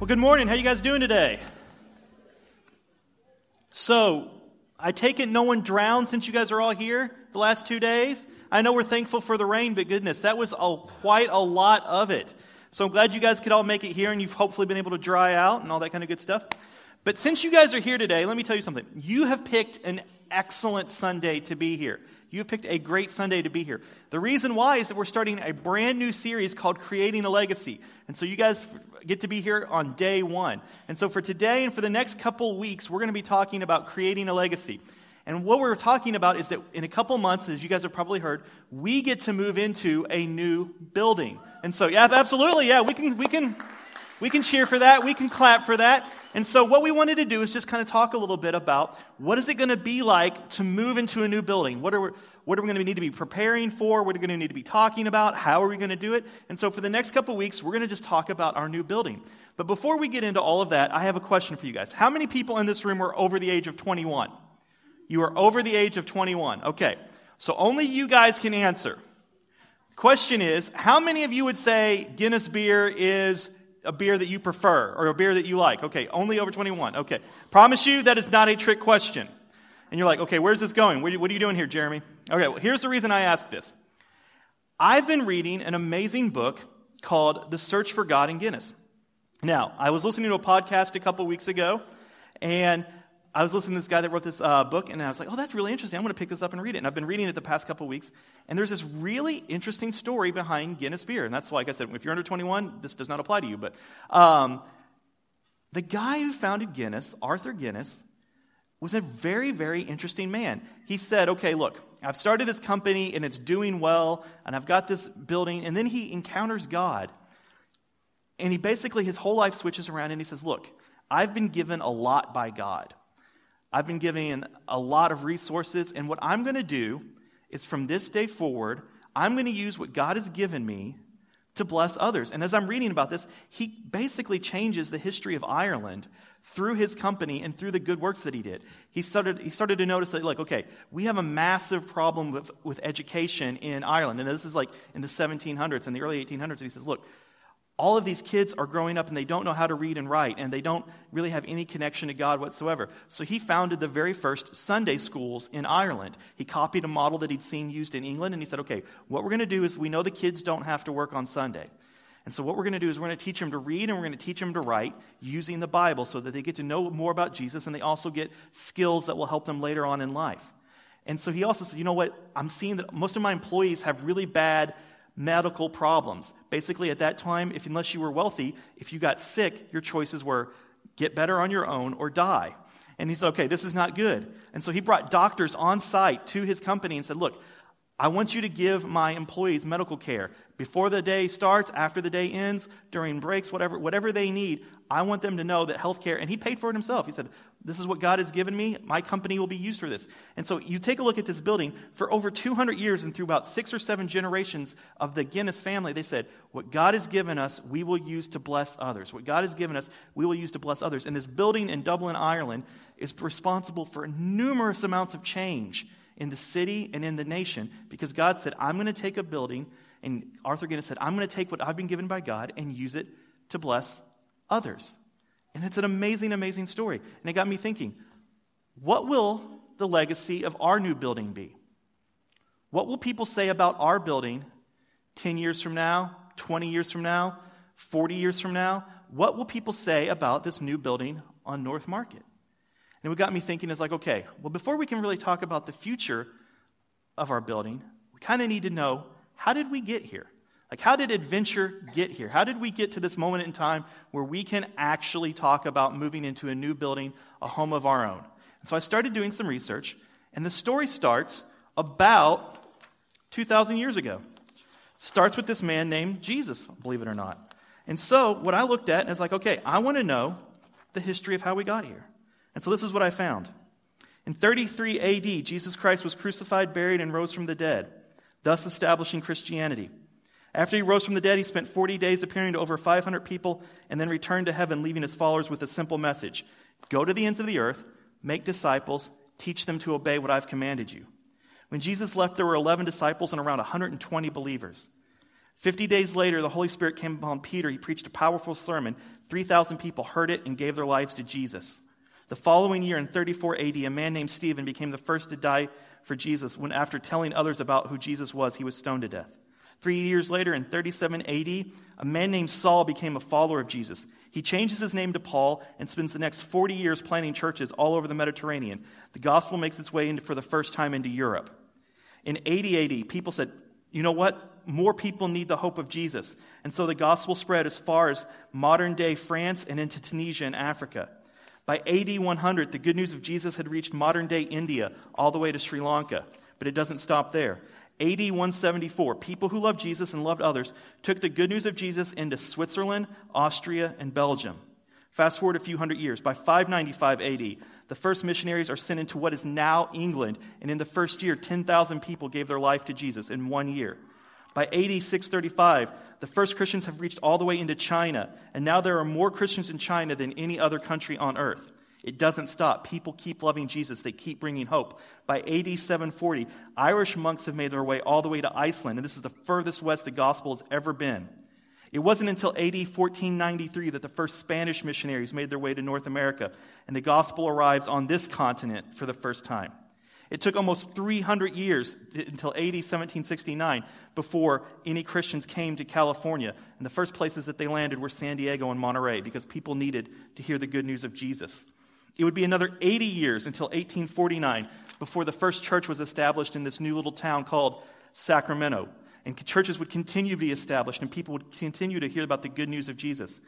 Well, good morning. How you guys doing today? So, I take it no one drowned since you guys are all here the last two days. I know we're thankful for the rain, but goodness, that was a, quite a lot of it. So I'm glad you guys could all make it here and you've hopefully been able to dry out and all that kind of good stuff. But since you guys are here today, let me tell you something. You have picked an excellent Sunday to be here. You have picked a great Sunday to be here. The reason why is that we're starting a brand new series called Creating a Legacy. And so you guys get to be here on day one. And so for today and for the next couple weeks, we're going to be talking about creating a legacy. And what we're talking about is that in a couple months, as you guys have probably heard, we get to move into a new building. And so, yeah, absolutely, yeah, we can, we can, we can cheer for that. We can clap for that. And so, what we wanted to do is just kind of talk a little bit about what is it going to be like to move into a new building? What are we, what are we going to need to be preparing for? What are we going to need to be talking about? How are we going to do it? And so, for the next couple weeks, we're going to just talk about our new building. But before we get into all of that, I have a question for you guys. How many people in this room are over the age of 21? You are over the age of 21. Okay. So, only you guys can answer. Question is, how many of you would say Guinness beer is a beer that you prefer or a beer that you like. Okay, only over 21. Okay. Promise you that is not a trick question. And you're like, okay, where's this going? What are you doing here, Jeremy? Okay, well, here's the reason I ask this. I've been reading an amazing book called The Search for God and Guinness. Now, I was listening to a podcast a couple weeks ago, and I was listening to this guy that wrote this uh, book, and I was like, oh, that's really interesting. I'm going to pick this up and read it. And I've been reading it the past couple weeks, and there's this really interesting story behind Guinness beer. And that's why, like I said, if you're under 21, this does not apply to you. But um, the guy who founded Guinness, Arthur Guinness, was a very, very interesting man. He said, okay, look, I've started this company, and it's doing well, and I've got this building. And then he encounters God, and he basically, his whole life switches around, and he says, look, I've been given a lot by God. I've been given a lot of resources, and what I'm going to do is from this day forward, I'm going to use what God has given me to bless others. And as I'm reading about this, he basically changes the history of Ireland through his company and through the good works that he did. He started, he started to notice that, like, okay, we have a massive problem with, with education in Ireland. And this is like in the 1700s and the early 1800s. And he says, look, all of these kids are growing up and they don't know how to read and write and they don't really have any connection to God whatsoever. So he founded the very first Sunday schools in Ireland. He copied a model that he'd seen used in England and he said, okay, what we're going to do is we know the kids don't have to work on Sunday. And so what we're going to do is we're going to teach them to read and we're going to teach them to write using the Bible so that they get to know more about Jesus and they also get skills that will help them later on in life. And so he also said, you know what? I'm seeing that most of my employees have really bad medical problems. Basically, at that time, if unless you were wealthy, if you got sick, your choices were get better on your own or die. And he said, okay, this is not good. And so he brought doctors on site to his company and said, look, I want you to give my employees medical care before the day starts, after the day ends, during breaks, whatever, whatever they need. I want them to know that healthcare, and he paid for it himself. He said, This is what God has given me. My company will be used for this. And so you take a look at this building. For over 200 years and through about six or seven generations of the Guinness family, they said, What God has given us, we will use to bless others. What God has given us, we will use to bless others. And this building in Dublin, Ireland, is responsible for numerous amounts of change in the city and in the nation because God said, I'm going to take a building, and Arthur Guinness said, I'm going to take what I've been given by God and use it to bless others. And it's an amazing, amazing story. And it got me thinking what will the legacy of our new building be? What will people say about our building 10 years from now, 20 years from now, 40 years from now? What will people say about this new building on North Market? And what got me thinking is like, okay, well, before we can really talk about the future of our building, we kind of need to know how did we get here? Like, how did adventure get here? How did we get to this moment in time where we can actually talk about moving into a new building, a home of our own? And so I started doing some research, and the story starts about 2,000 years ago. Starts with this man named Jesus, believe it or not. And so what I looked at is like, okay, I want to know the history of how we got here. And so this is what I found. In 33 AD, Jesus Christ was crucified, buried, and rose from the dead, thus establishing Christianity. After he rose from the dead, he spent 40 days appearing to over 500 people and then returned to heaven, leaving his followers with a simple message Go to the ends of the earth, make disciples, teach them to obey what I've commanded you. When Jesus left, there were 11 disciples and around 120 believers. Fifty days later, the Holy Spirit came upon Peter. He preached a powerful sermon. 3,000 people heard it and gave their lives to Jesus. The following year, in 34 AD, a man named Stephen became the first to die for Jesus when, after telling others about who Jesus was, he was stoned to death. Three years later, in 37 AD, a man named Saul became a follower of Jesus. He changes his name to Paul and spends the next 40 years planting churches all over the Mediterranean. The gospel makes its way into, for the first time into Europe. In 80 AD, people said, you know what? More people need the hope of Jesus. And so the gospel spread as far as modern day France and into Tunisia and Africa. By AD 100, the good news of Jesus had reached modern day India all the way to Sri Lanka. But it doesn't stop there. AD 174, people who loved Jesus and loved others took the good news of Jesus into Switzerland, Austria, and Belgium. Fast forward a few hundred years. By 595 AD, the first missionaries are sent into what is now England, and in the first year, 10,000 people gave their life to Jesus in one year. By AD 635, the first Christians have reached all the way into China, and now there are more Christians in China than any other country on earth. It doesn't stop. People keep loving Jesus. They keep bringing hope. By AD 740, Irish monks have made their way all the way to Iceland, and this is the furthest west the gospel has ever been. It wasn't until AD 1493 that the first Spanish missionaries made their way to North America, and the gospel arrives on this continent for the first time. It took almost 300 years until AD 1769 before any Christians came to California. And the first places that they landed were San Diego and Monterey because people needed to hear the good news of Jesus. It would be another 80 years until 1849 before the first church was established in this new little town called Sacramento. And churches would continue to be established, and people would continue to hear about the good news of Jesus.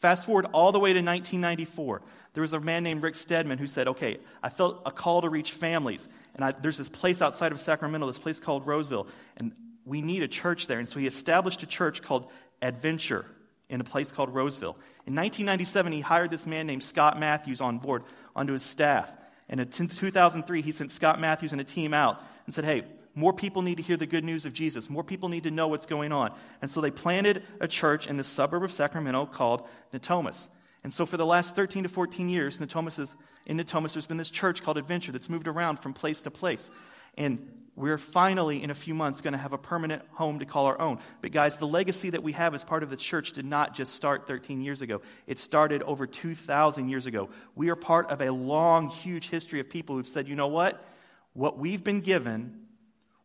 Fast forward all the way to 1994. There was a man named Rick Stedman who said, Okay, I felt a call to reach families. And I, there's this place outside of Sacramento, this place called Roseville, and we need a church there. And so he established a church called Adventure in a place called Roseville. In 1997, he hired this man named Scott Matthews on board onto his staff. And in 2003, he sent Scott Matthews and a team out and said, Hey, more people need to hear the good news of Jesus. More people need to know what's going on. And so they planted a church in the suburb of Sacramento called Natomas. And so for the last 13 to 14 years, Natomas is, in Natomas, there's been this church called Adventure that's moved around from place to place. And we're finally, in a few months, going to have a permanent home to call our own. But, guys, the legacy that we have as part of the church did not just start 13 years ago, it started over 2,000 years ago. We are part of a long, huge history of people who've said, you know what? What we've been given,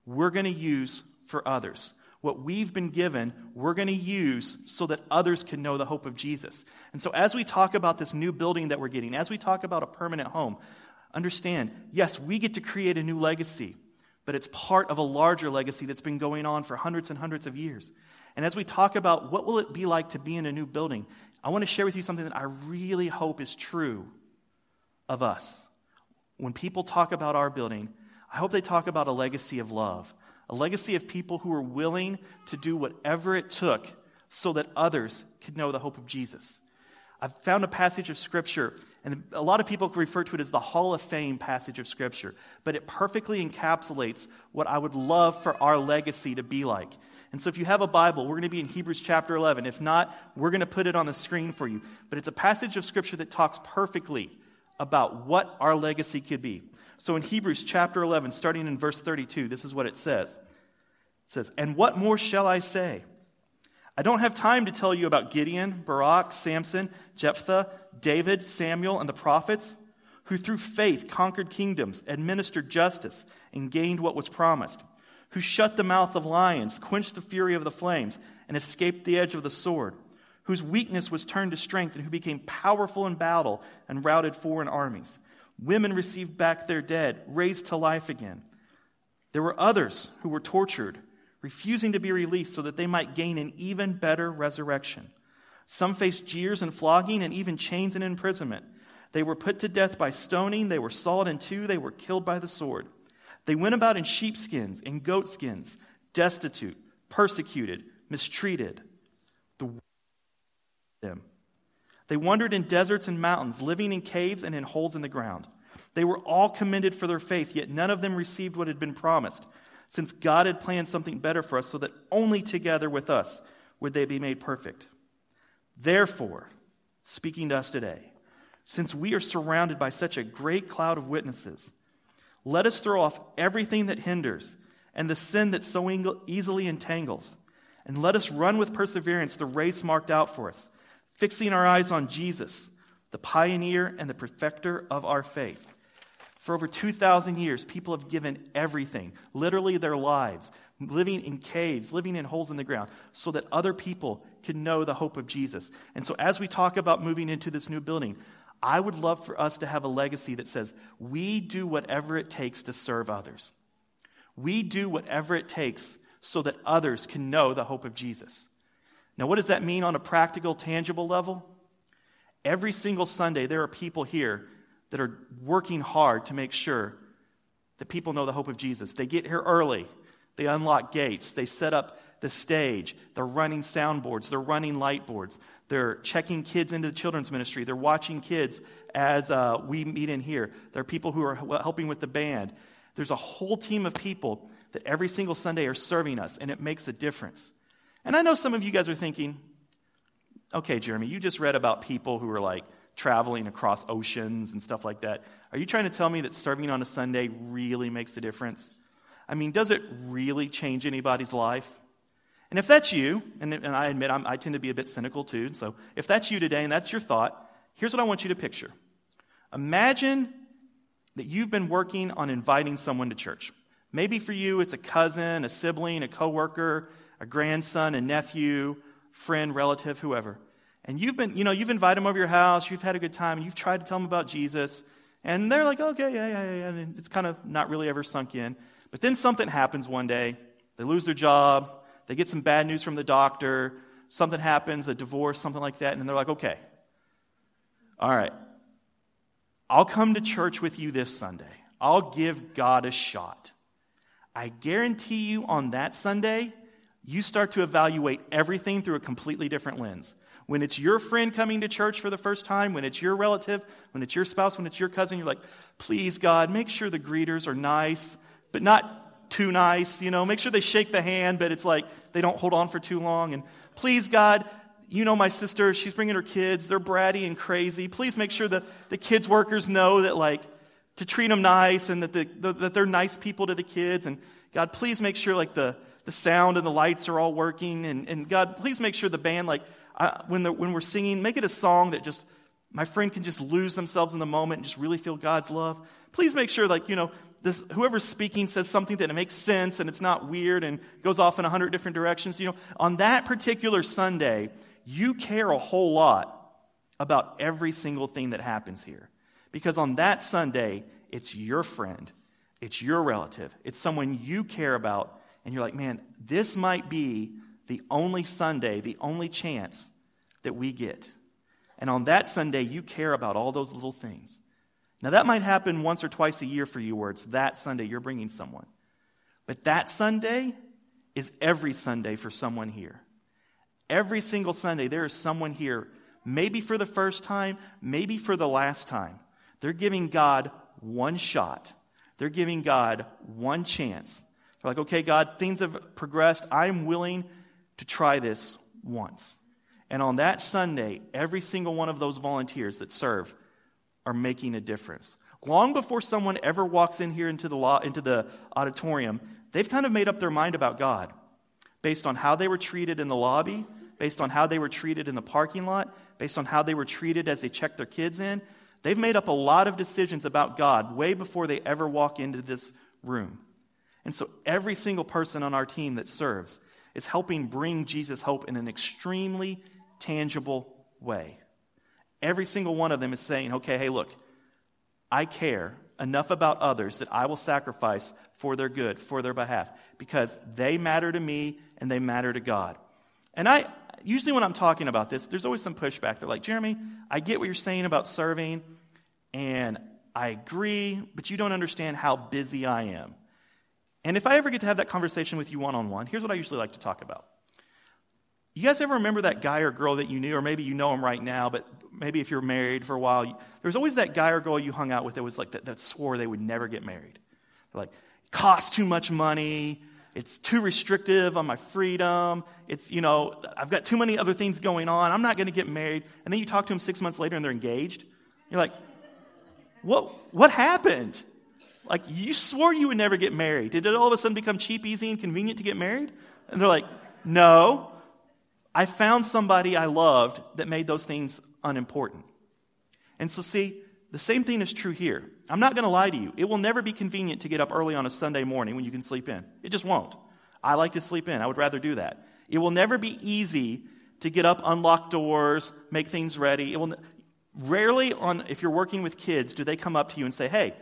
we're going to use for others. What we've been given, we're going to use so that others can know the hope of Jesus. And so, as we talk about this new building that we're getting, as we talk about a permanent home, understand yes, we get to create a new legacy but it's part of a larger legacy that's been going on for hundreds and hundreds of years. And as we talk about what will it be like to be in a new building, I want to share with you something that I really hope is true of us. When people talk about our building, I hope they talk about a legacy of love, a legacy of people who are willing to do whatever it took so that others could know the hope of Jesus. I've found a passage of scripture and a lot of people refer to it as the Hall of Fame passage of Scripture, but it perfectly encapsulates what I would love for our legacy to be like. And so if you have a Bible, we're going to be in Hebrews chapter 11. If not, we're going to put it on the screen for you. But it's a passage of Scripture that talks perfectly about what our legacy could be. So in Hebrews chapter 11, starting in verse 32, this is what it says. It says, And what more shall I say? I don't have time to tell you about Gideon, Barak, Samson, Jephthah, David, Samuel, and the prophets, who through faith conquered kingdoms, administered justice, and gained what was promised, who shut the mouth of lions, quenched the fury of the flames, and escaped the edge of the sword, whose weakness was turned to strength, and who became powerful in battle and routed foreign armies. Women received back their dead, raised to life again. There were others who were tortured refusing to be released so that they might gain an even better resurrection. Some faced jeers and flogging and even chains and imprisonment. They were put to death by stoning, they were sawed in two, they were killed by the sword. They went about in sheepskins and goatskins, destitute, persecuted, mistreated. The them. They wandered in deserts and mountains, living in caves and in holes in the ground. They were all commended for their faith, yet none of them received what had been promised since God had planned something better for us, so that only together with us would they be made perfect. Therefore, speaking to us today, since we are surrounded by such a great cloud of witnesses, let us throw off everything that hinders and the sin that so easily entangles, And let us run with perseverance the race marked out for us, fixing our eyes on Jesus, the pioneer and the perfecter of our faith. For over 2,000 years, people have given everything, literally their lives, living in caves, living in holes in the ground, so that other people can know the hope of Jesus. And so, as we talk about moving into this new building, I would love for us to have a legacy that says, we do whatever it takes to serve others. We do whatever it takes so that others can know the hope of Jesus. Now, what does that mean on a practical, tangible level? Every single Sunday, there are people here that are working hard to make sure that people know the hope of Jesus. They get here early, they unlock gates, they set up the stage, they're running soundboards, they're running light boards, they're checking kids into the children's ministry, they're watching kids as uh, we meet in here. There are people who are helping with the band. There's a whole team of people that every single Sunday are serving us, and it makes a difference. And I know some of you guys are thinking, okay, Jeremy, you just read about people who are like traveling across oceans and stuff like that. Are you trying to tell me that serving on a Sunday really makes a difference? I mean, does it really change anybody's life? And if that's you, and, and I admit I'm, I tend to be a bit cynical too, so if that's you today and that's your thought, here's what I want you to picture. Imagine that you've been working on inviting someone to church. Maybe for you, it's a cousin, a sibling, a coworker, a grandson, a nephew, friend, relative, whoever. And you've been, you know, you've invited them over your house, you've had a good time, and you've tried to tell them about Jesus, and they're like, okay, yeah, yeah, yeah, and it's kind of not really ever sunk in. But then something happens one day. They lose their job, they get some bad news from the doctor, something happens, a divorce, something like that, and they're like, okay, all right, I'll come to church with you this Sunday. I'll give God a shot. I guarantee you on that Sunday, you start to evaluate everything through a completely different lens. When it's your friend coming to church for the first time, when it's your relative, when it's your spouse, when it's your cousin, you're like, please, God, make sure the greeters are nice, but not too nice. You know, make sure they shake the hand, but it's like they don't hold on for too long. And please, God, you know my sister, she's bringing her kids. They're bratty and crazy. Please make sure that the kids' workers know that, like, to treat them nice and that, the, the, that they're nice people to the kids. And God, please make sure like the, the sound and the lights are all working. And, and God, please make sure the band, like I, when, the, when we're singing, make it a song that just my friend can just lose themselves in the moment and just really feel God's love. Please make sure like, you know, this, whoever's speaking says something that makes sense and it's not weird and goes off in a hundred different directions. You know, on that particular Sunday, you care a whole lot about every single thing that happens here. Because on that Sunday, it's your friend, it's your relative, it's someone you care about, and you're like, man, this might be the only Sunday, the only chance that we get. And on that Sunday, you care about all those little things. Now, that might happen once or twice a year for you where it's that Sunday you're bringing someone. But that Sunday is every Sunday for someone here. Every single Sunday, there is someone here, maybe for the first time, maybe for the last time, they're giving God one shot. They're giving God one chance. They're like, okay, God, things have progressed. I'm willing to try this once. And on that Sunday, every single one of those volunteers that serve are making a difference. Long before someone ever walks in here into the, law, into the auditorium, they've kind of made up their mind about God based on how they were treated in the lobby, based on how they were treated in the parking lot, based on how they were treated as they checked their kids in, They've made up a lot of decisions about God way before they ever walk into this room. And so every single person on our team that serves is helping bring Jesus hope in an extremely tangible way. Every single one of them is saying, okay, hey, look, I care enough about others that I will sacrifice for their good, for their behalf, because they matter to me and they matter to God. And I, usually when I'm talking about this, there's always some pushback. They're like, Jeremy, I get what you're saying about serving, and I agree, but you don't understand how busy I am. And if I ever get to have that conversation with you one on one, here's what I usually like to talk about. You guys ever remember that guy or girl that you knew, or maybe you know him right now, but maybe if you're married for a while, there's always that guy or girl you hung out with that was like that, that swore they would never get married. They're like, costs too much money, it's too restrictive on my freedom. It's, you know, I've got too many other things going on. I'm not to get married. And then you talk to them six months later and they're engaged. You're like, what, what happened? Like, you swore you would never get married. Did it all of a sudden become cheap, easy, and convenient to get married? And they're like, No, I found somebody I loved that made those things unimportant. And so, see, the same thing is true here. I'm not going to lie to you. It will never be convenient to get up early on a Sunday morning when you can sleep in. It just won't. I like to sleep in. I would rather do that. It will never be easy to get up, unlock doors, make things ready. It will rarely on if you're working with kids do they come up to you and say, "Hey,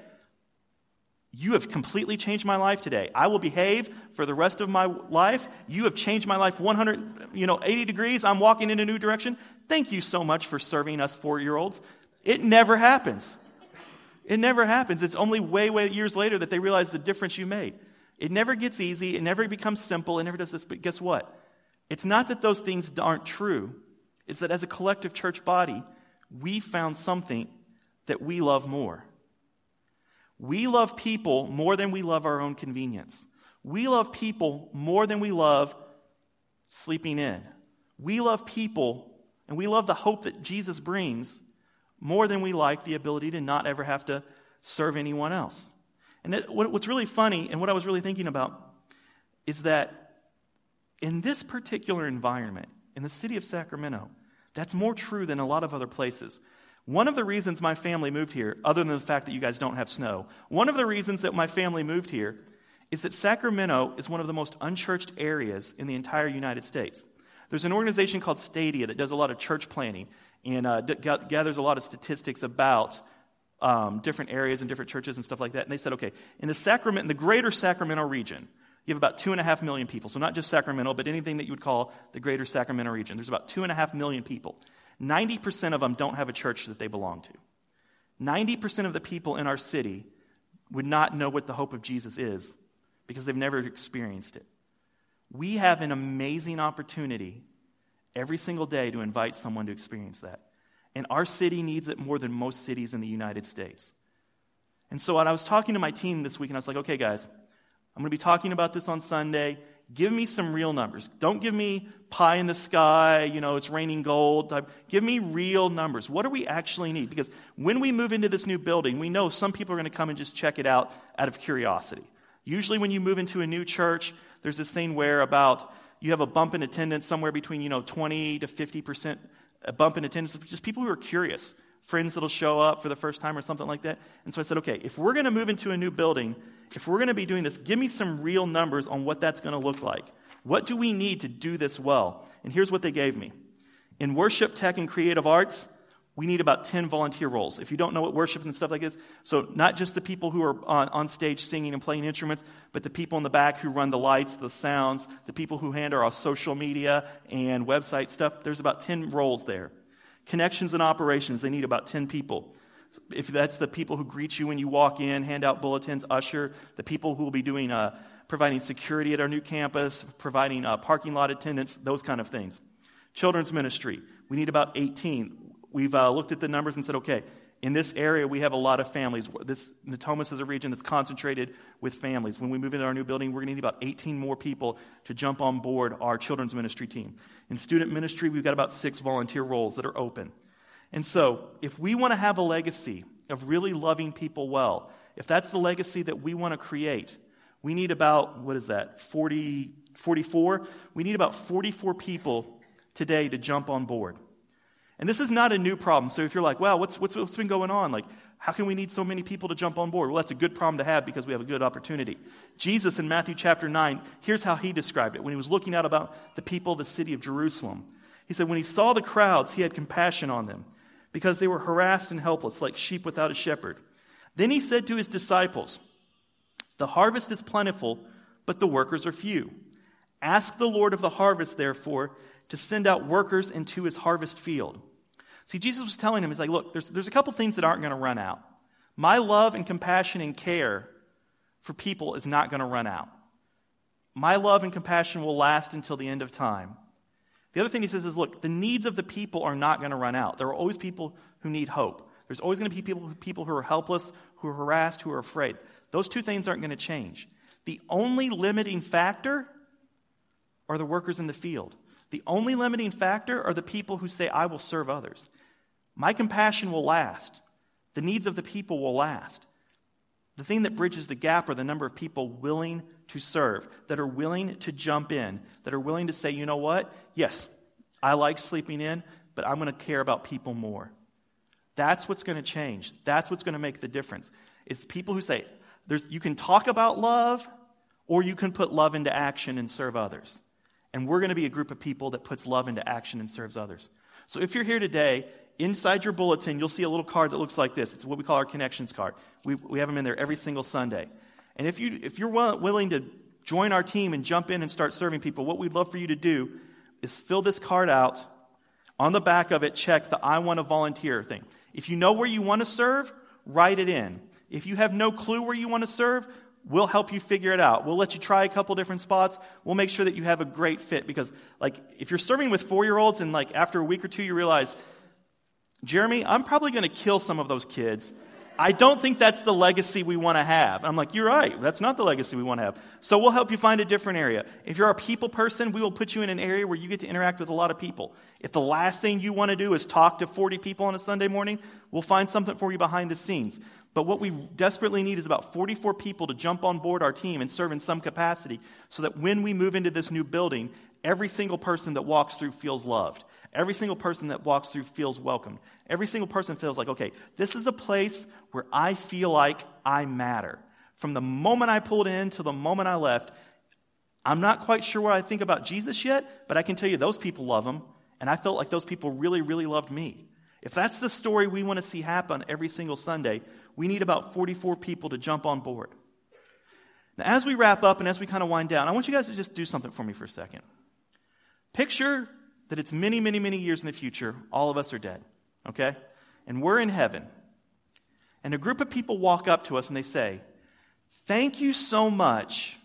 you have completely changed my life today. I will behave for the rest of my life. You have changed my life 100, you know, 80 degrees. I'm walking in a new direction. Thank you so much for serving us 4-year-olds." It never happens. It never happens. It's only way, way years later that they realize the difference you made. It never gets easy. It never becomes simple. It never does this. But guess what? It's not that those things aren't true. It's that as a collective church body, we found something that we love more. We love people more than we love our own convenience. We love people more than we love sleeping in. We love people and we love the hope that Jesus brings more than we like the ability to not ever have to serve anyone else. And what's really funny, and what I was really thinking about, is that in this particular environment, in the city of Sacramento, that's more true than a lot of other places. One of the reasons my family moved here, other than the fact that you guys don't have snow, one of the reasons that my family moved here is that Sacramento is one of the most unchurched areas in the entire United States. There's an organization called Stadia that does a lot of church planning and uh, gathers a lot of statistics about um, different areas and different churches and stuff like that. And they said, okay, in the Sacramento, in the greater Sacramento region, you have about two and a half million people. So not just Sacramento, but anything that you would call the greater Sacramento region. There's about two and a half million people. 90% of them don't have a church that they belong to. 90% of the people in our city would not know what the hope of Jesus is because they've never experienced it. We have an amazing opportunity every single day to invite someone to experience that. And our city needs it more than most cities in the United States. And so, when I was talking to my team this week, and I was like, okay, guys, I'm going to be talking about this on Sunday. Give me some real numbers. Don't give me pie in the sky, you know, it's raining gold type. Give me real numbers. What do we actually need? Because when we move into this new building, we know some people are going to come and just check it out out of curiosity. Usually, when you move into a new church, there's this thing where about you have a bump in attendance somewhere between, you know, 20 to 50% a bump in attendance, of just people who are curious, friends that'll show up for the first time or something like that. And so I said, okay, if we're going to move into a new building, if we're going to be doing this, give me some real numbers on what that's going to look like. What do we need to do this well? And here's what they gave me. In worship, tech, and creative arts, we need about 10 volunteer roles. If you don't know what worship and stuff like this, so not just the people who are on, on stage singing and playing instruments, but the people in the back who run the lights, the sounds, the people who handle our social media and website stuff, there's about 10 roles there. Connections and operations, they need about 10 people. If that's the people who greet you when you walk in, hand out bulletins, usher, the people who will be doing, uh, providing security at our new campus, providing uh, parking lot attendance, those kind of things. Children's ministry, we need about 18 we've uh, looked at the numbers and said, okay, in this area, we have a lot of families. This Natomas is a region that's concentrated with families. When we move into our new building, we're going to need about 18 more people to jump on board our children's ministry team. In student ministry, we've got about six volunteer roles that are open. And so, if we want to have a legacy of really loving people well, if that's the legacy that we want to create, we need about, what is that, 40, 44? We need about 44 people today to jump on board. And this is not a new problem. So if you're like, well, what's, what's, what's been going on? Like, how can we need so many people to jump on board? Well, that's a good problem to have because we have a good opportunity. Jesus in Matthew chapter 9, here's how he described it when he was looking out about the people of the city of Jerusalem. He said, when he saw the crowds, he had compassion on them because they were harassed and helpless, like sheep without a shepherd. Then he said to his disciples, The harvest is plentiful, but the workers are few. Ask the Lord of the harvest, therefore, to send out workers into his harvest field. See, Jesus was telling him, he's like, look, there's, there's a couple things that aren't going to run out. My love and compassion and care for people is not going to run out. My love and compassion will last until the end of time. The other thing he says is, look, the needs of the people are not going to run out. There are always people who need hope. There's always going to be people, people who are helpless, who are harassed, who are afraid. Those two things aren't going to change. The only limiting factor are the workers in the field. The only limiting factor are the people who say, I will serve others. My compassion will last. The needs of the people will last. The thing that bridges the gap are the number of people willing to serve, that are willing to jump in, that are willing to say, you know what? Yes, I like sleeping in, but I'm going to care about people more. That's what's going to change. That's what's going to make the difference. It's people who say, there's, you can talk about love, or you can put love into action and serve others. And we're going to be a group of people that puts love into action and serves others. So if you're here today, inside your bulletin, you'll see a little card that looks like this. It's what we call our connections card. We, we have them in there every single Sunday. And if, you, if you're willing to join our team and jump in and start serving people, what we'd love for you to do is fill this card out. On the back of it, check the I want to volunteer thing. If you know where you want to serve, write it in. If you have no clue where you want to serve, we'll help you figure it out. We'll let you try a couple different spots. We'll make sure that you have a great fit because like if you're serving with 4-year-olds and like after a week or two you realize Jeremy, I'm probably going to kill some of those kids I don't think that's the legacy we want to have. I'm like, you're right. That's not the legacy we want to have. So we'll help you find a different area. If you're a people person, we will put you in an area where you get to interact with a lot of people. If the last thing you want to do is talk to 40 people on a Sunday morning, we'll find something for you behind the scenes. But what we desperately need is about 44 people to jump on board our team and serve in some capacity so that when we move into this new building, every single person that walks through feels loved. Every single person that walks through feels welcome. Every single person feels like, okay, this is a place where I feel like I matter. From the moment I pulled in to the moment I left, I'm not quite sure what I think about Jesus yet, but I can tell you those people love him, and I felt like those people really, really loved me. If that's the story we want to see happen every single Sunday, we need about 44 people to jump on board. Now, as we wrap up and as we kind of wind down, I want you guys to just do something for me for a second. Picture that it's many, many, many years in the future, all of us are dead, okay? And we're in heaven. And a group of people walk up to us and they say, Thank you so much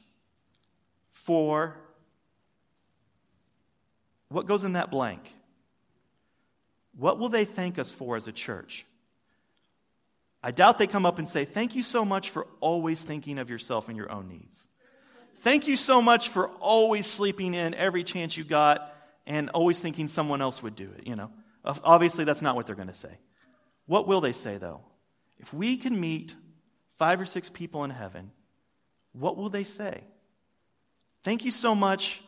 for what goes in that blank? What will they thank us for as a church? I doubt they come up and say, Thank you so much for always thinking of yourself and your own needs. Thank you so much for always sleeping in every chance you got and always thinking someone else would do it, you know. Obviously, that's not what they're going to say. What will they say, though? If we can meet five or six people in heaven, what will they say? Thank you so much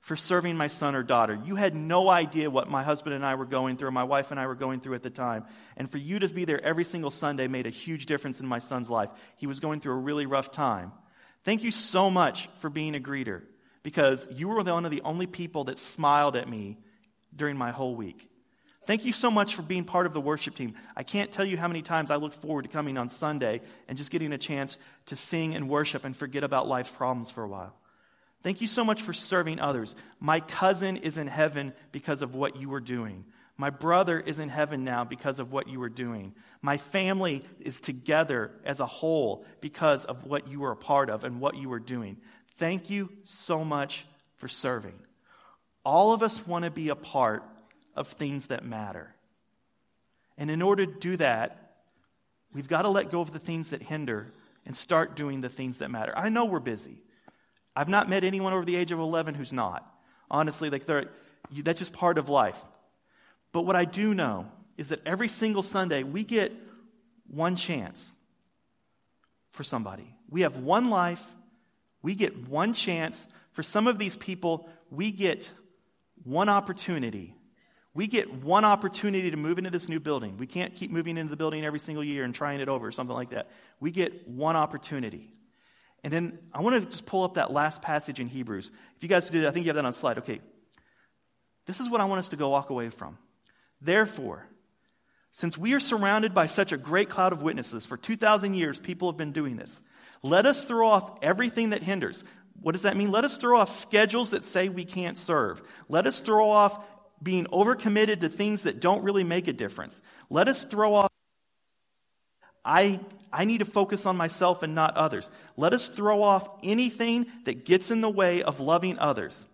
for serving my son or daughter. You had no idea what my husband and I were going through, my wife and I were going through at the time. And for you to be there every single Sunday made a huge difference in my son's life. He was going through a really rough time. Thank you so much for being a greeter because you were one of the only people that smiled at me during my whole week. Thank you so much for being part of the worship team. I can't tell you how many times I look forward to coming on Sunday and just getting a chance to sing and worship and forget about life's problems for a while. Thank you so much for serving others. My cousin is in heaven because of what you were doing. My brother is in heaven now because of what you were doing. My family is together as a whole because of what you were a part of and what you were doing. Thank you so much for serving. All of us want to be a part of things that matter. And in order to do that, we've got to let go of the things that hinder and start doing the things that matter. I know we're busy. I've not met anyone over the age of 11 who's not. Honestly, like that's just part of life. But what I do know is that every single Sunday we get one chance for somebody. We have one life we get one chance. For some of these people, we get one opportunity. We get one opportunity to move into this new building. We can't keep moving into the building every single year and trying it over or something like that. We get one opportunity. And then I want to just pull up that last passage in Hebrews. If you guys did, I think you have that on slide. Okay. This is what I want us to go walk away from. Therefore, since we are surrounded by such a great cloud of witnesses, for 2,000 years people have been doing this. Let us throw off everything that hinders. What does that mean? Let us throw off schedules that say we can't serve. Let us throw off being overcommitted to things that don't really make a difference. Let us throw off I, I need to focus on myself and not others. Let us throw off anything that gets in the way of loving others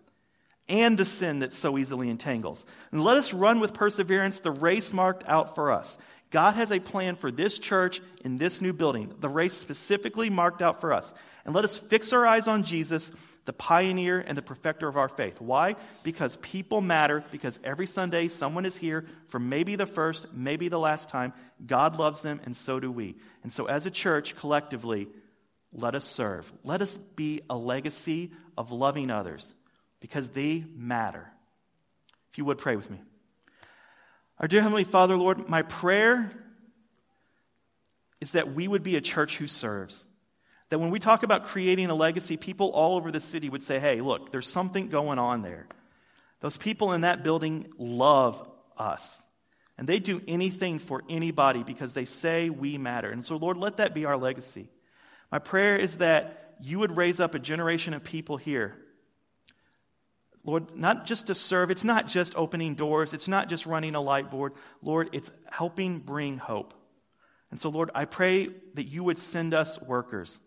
and the sin that so easily entangles. And let us run with perseverance the race marked out for us. God has a plan for this church in this new building, the race specifically marked out for us. And let us fix our eyes on Jesus, the pioneer and the perfecter of our faith. Why? Because people matter, because every Sunday someone is here for maybe the first, maybe the last time. God loves them, and so do we. And so, as a church, collectively, let us serve. Let us be a legacy of loving others because they matter. If you would pray with me. Our dear Heavenly Father, Lord, my prayer is that we would be a church who serves. That when we talk about creating a legacy, people all over the city would say, hey, look, there's something going on there. Those people in that building love us. And they do anything for anybody because they say we matter. And so, Lord, let that be our legacy. My prayer is that you would raise up a generation of people here. Lord, not just to serve, it's not just opening doors, it's not just running a light board. Lord, it's helping bring hope. And so, Lord, I pray that you would send us workers.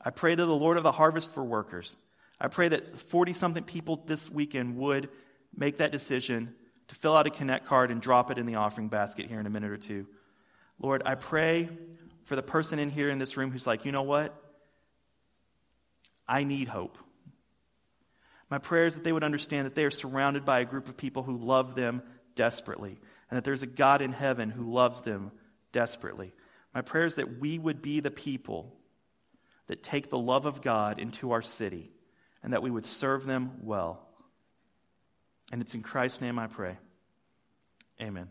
I pray to the Lord of the harvest for workers. I pray that 40 something people this weekend would make that decision to fill out a Connect card and drop it in the offering basket here in a minute or two. Lord, I pray for the person in here in this room who's like, you know what? I need hope. My prayer is that they would understand that they are surrounded by a group of people who love them desperately, and that there's a God in heaven who loves them desperately. My prayer is that we would be the people that take the love of God into our city, and that we would serve them well. And it's in Christ's name I pray. Amen.